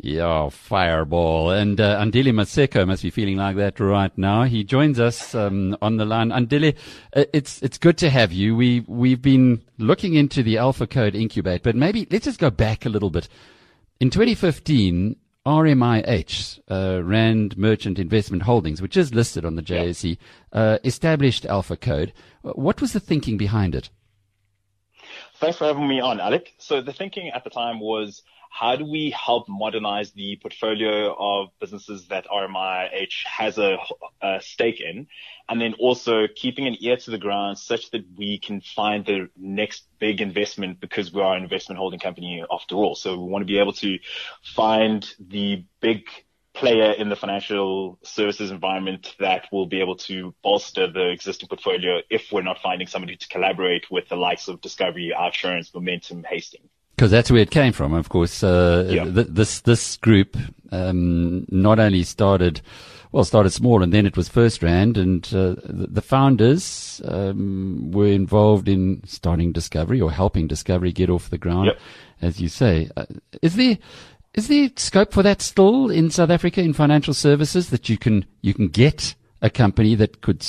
Yeah, fireball. And uh, Andile Maseko must be feeling like that right now. He joins us um, on the line. Andile, uh, it's it's good to have you. We we've been looking into the Alpha Code Incubate, but maybe let's just go back a little bit. In 2015, RMIH, uh, Rand Merchant Investment Holdings, which is listed on the JSE, uh, established Alpha Code. What was the thinking behind it? Thanks for having me on, Alec. So the thinking at the time was how do we help modernize the portfolio of businesses that RMIH has a, a, stake in? And then also keeping an ear to the ground such that we can find the next big investment because we are an investment holding company after all. So we want to be able to find the big player in the financial services environment that will be able to bolster the existing portfolio if we're not finding somebody to collaborate with the likes of Discovery, OUTsurance, Momentum, Hastings. Because that's where it came from, of course. Uh, yeah. th- this this group um, not only started, well, started small, and then it was FirstRand, and uh, the, the, founders um, were involved in starting Discovery or helping Discovery get off the ground, yep. as you say. Uh, is there is there scope for that still in South Africa in financial services that you can you can get a company that could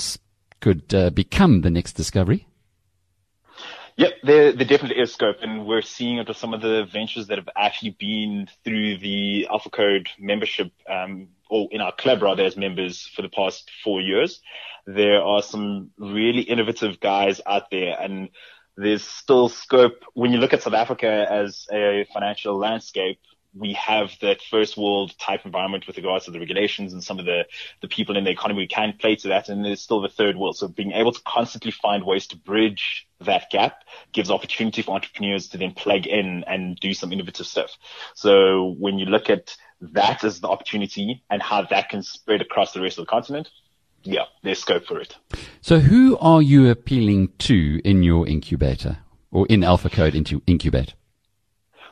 could uh, become the next Discovery? Yep, there, there definitely is scope, and we're seeing it with some of the ventures that have actually been through the Alpha Code membership, um, or in our club rather as members for the past four years. There are some really innovative guys out there, and there's still scope when you look at South Africa as a financial landscape we have that first world type environment with regards to the regulations and some of the, the people in the economy can play to that. And there's still the third world. So being able to constantly find ways to bridge that gap gives opportunity for entrepreneurs to then plug in and do some innovative stuff. So when you look at that as the opportunity and how that can spread across the rest of the continent, yeah, there's scope for it. So who are you appealing to in your incubator or in Alpha Code into Incubate?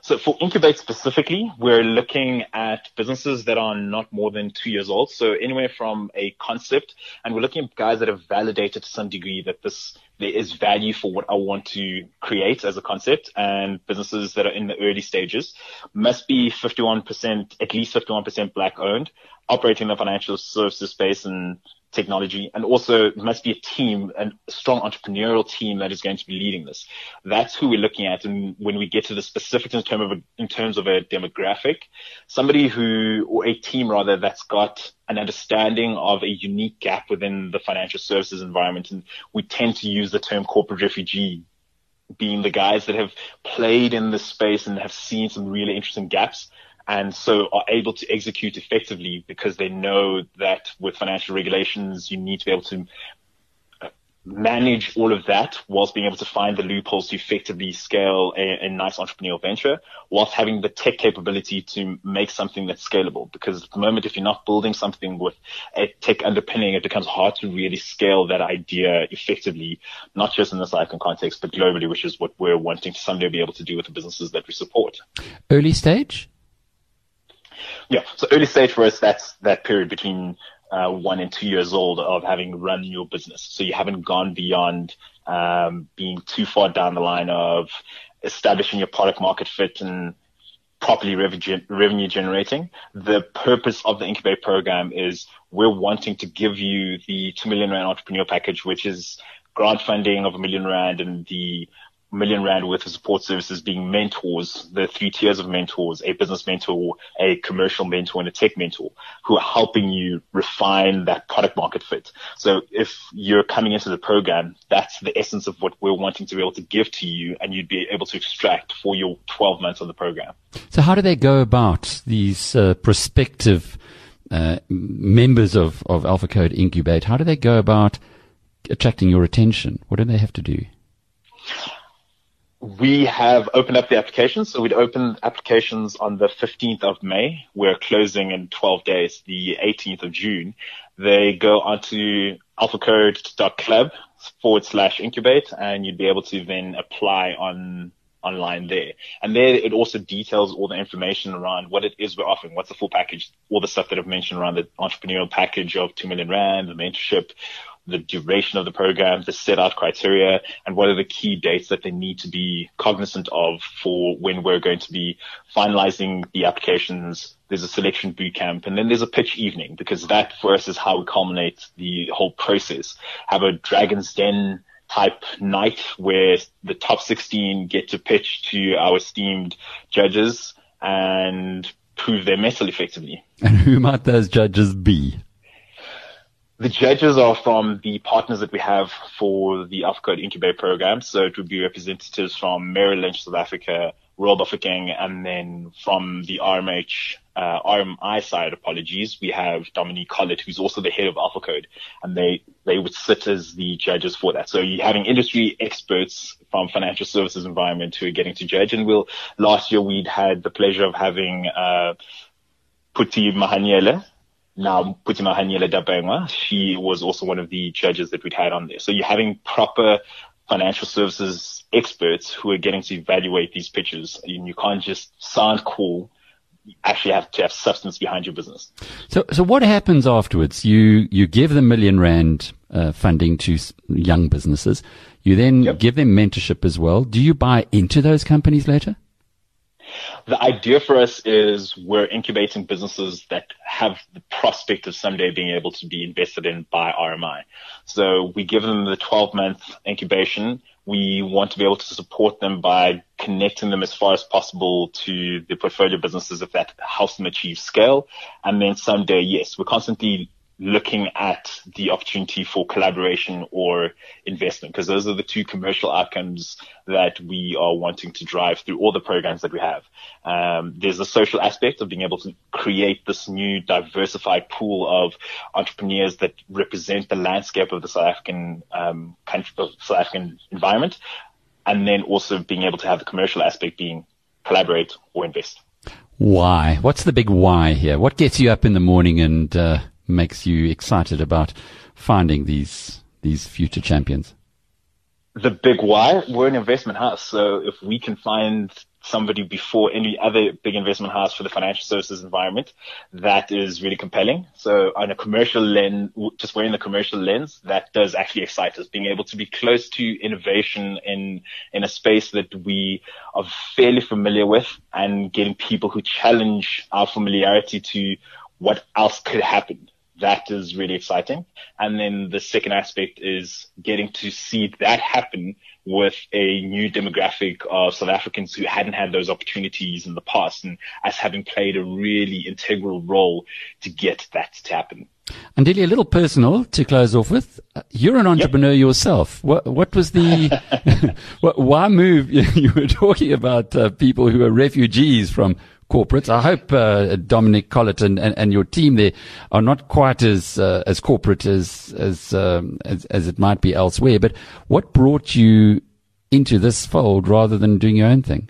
So for Incubate specifically, we're looking at businesses that are not more than two years old. So anywhere from a concept, and we're looking at guys that have validated to some degree that this there is value for what I want to create as a concept, and businesses that are in the early stages must be 51%, at least 51% black owned, operating in the financial services space and technology and also must be a team, a strong entrepreneurial team that is going to be leading this. That's who we're looking at. And when we get to the specifics in terms of a, in terms of a demographic, somebody who, or a team rather, that's got an understanding of a unique gap within the financial services environment. And we tend to use the term corporate refugee being the guys that have played in this space and have seen some really interesting gaps and so are able to execute effectively because they know that with financial regulations, you need to be able to uh, manage all of that whilst being able to find the loopholes to effectively scale a, a, nice entrepreneurial venture whilst having the tech capability to make something that's scalable. Because at the moment, if you're not building something with a tech underpinning, it becomes hard to really scale that idea effectively, not just in the African context, but globally, which is what we're wanting to someday be able to do with the businesses that we support. Early stage? Yeah. So early stage for us, that's that period between uh, one and two years old of having run your business. So you haven't gone beyond um, being too far down the line of establishing your product market fit and properly revenue generating. The purpose of the incubator program is we're wanting to give you the two million rand entrepreneur package, which is grant funding of a million rand and the million rand worth of support services being mentors, the three tiers of mentors, a business mentor, a commercial mentor, and a tech mentor who are helping you refine that product market fit. So if you're coming into the program, that's the essence of what we're wanting to be able to give to you and you'd be able to extract for your 12 months of the program. So how do they go about these uh, prospective uh, members of, of Alpha Code Incubate? How do they go about attracting your attention? What do they have to do? We have opened up the applications. So we'd open applications on the 15th of May. We're closing in 12 days, the 18th of June. They go onto alphacode.club forward slash incubate and you'd be able to then apply on online there. And there it also details all the information around what it is we're offering, what's the full package, all the stuff that I've mentioned around the entrepreneurial package of 2 million Rand, the mentorship, the duration of the program, the set out criteria, and what are the key dates that they need to be cognizant of for when we're going to be finalizing the applications. There's a selection boot camp and then there's a pitch evening because that for us is how we culminate the whole process. Have a Dragon's Den type night where the top 16 get to pitch to our esteemed judges and prove their mettle effectively. And who might those judges be? The judges are from the partners that we have for the AlphaCode Incubate program. So it would be representatives from Merrill Lynch, South Africa, Royal Bafokeng, and then from the RMH, uh, RMI side, apologies, we have Dominic Collett, who's also the head of AlphaCode, and they, they would sit as the judges for that. So you're having industry experts from financial services environment who are getting to judge. And we'll, last year we'd had the pleasure of having, uh, Phuti Mahanyele, now Phuti Mahanyele Dabengwa. She was also one of the judges that we'd had on there. So you're having proper financial services experts who are getting to evaluate these pitches. And you can't just sound cool. You actually have to have substance behind your business. So, so what happens afterwards? You, you give the million rand uh, funding to young businesses. You then yep. give them mentorship as well. Do you buy into those companies later? The idea for us is we're incubating businesses that have the prospect of someday being able to be invested in by RMI. So we give them the 12 month incubation. We want to be able to support them by connecting them as far as possible to the portfolio businesses if that helps them achieve scale. And then someday, yes, we're constantly looking at the opportunity for collaboration or investment because those are the two commercial outcomes that we are wanting to drive through all the programs that we have. Um, there's a social aspect of being able to create this new diversified pool of entrepreneurs that represent the landscape of the South African um, country, South African environment, and then also being able to have the commercial aspect being collaborate or invest. Why? What's the big why here? What gets you up in the morning and uh makes you excited about finding these these future champions? The big why, we're an investment house. So if we can find somebody before any other big investment house for the financial services environment, that is really compelling. So on a commercial lens, just wearing the commercial lens, that does actually excite us. Being able to be close to innovation in, in a space that we are fairly familiar with and getting people who challenge our familiarity to what else could happen that is really exciting. And then the second aspect is getting to see that happen with a new demographic of South Africans who hadn't had those opportunities in the past and us having played a really integral role to get that to happen. Andile, a little personal to close off with. You're an entrepreneur yep. yourself. What, what was the, why move? You were talking about uh, people who are refugees from corporates. I hope uh, Dominic Collett and, and, and, your team there are not quite as uh, as corporate as as, um, as, as it might be elsewhere. But what brought you into this fold rather than doing your own thing?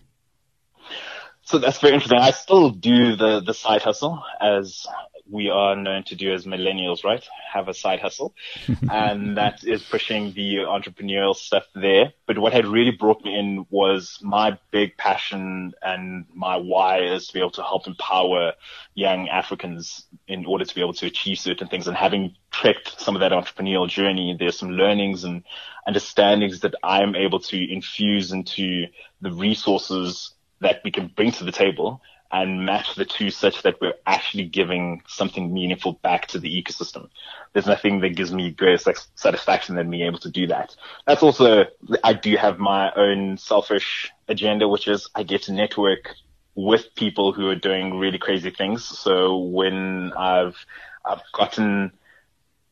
So that's very interesting. I still do the the side hustle as we are known to do as millennials, right? Have a side hustle. and that is pushing the entrepreneurial stuff there. But what had really brought me in was my big passion and my why is to be able to help empower young Africans in order to be able to achieve certain things. And having trekked some of that entrepreneurial journey, there's some learnings and understandings that I'm able to infuse into the resources that we can bring to the table and match the two such that we're actually giving something meaningful back to the ecosystem. There's nothing that gives me greater satisfaction than being able to do that. That's also, I do have my own selfish agenda, which is I get to network with people who are doing really crazy things. So when I've, I've gotten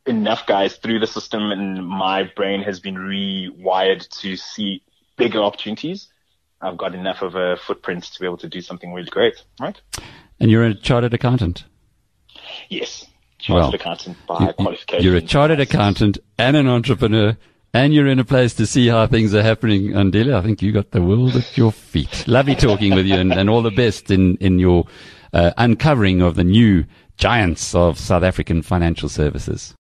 enough guys through the system and my brain has been rewired to see bigger opportunities, I've got enough of a footprint to be able to do something really great, right? And you're a chartered accountant? Yes, chartered well, accountant by you, qualification. You're a chartered accountant and an entrepreneur, and you're in a place to see how things are happening, Andile. I think you got the world at your feet. Lovely talking with you, and, and all the best in in your uh, uncovering of the new giants of South African financial services.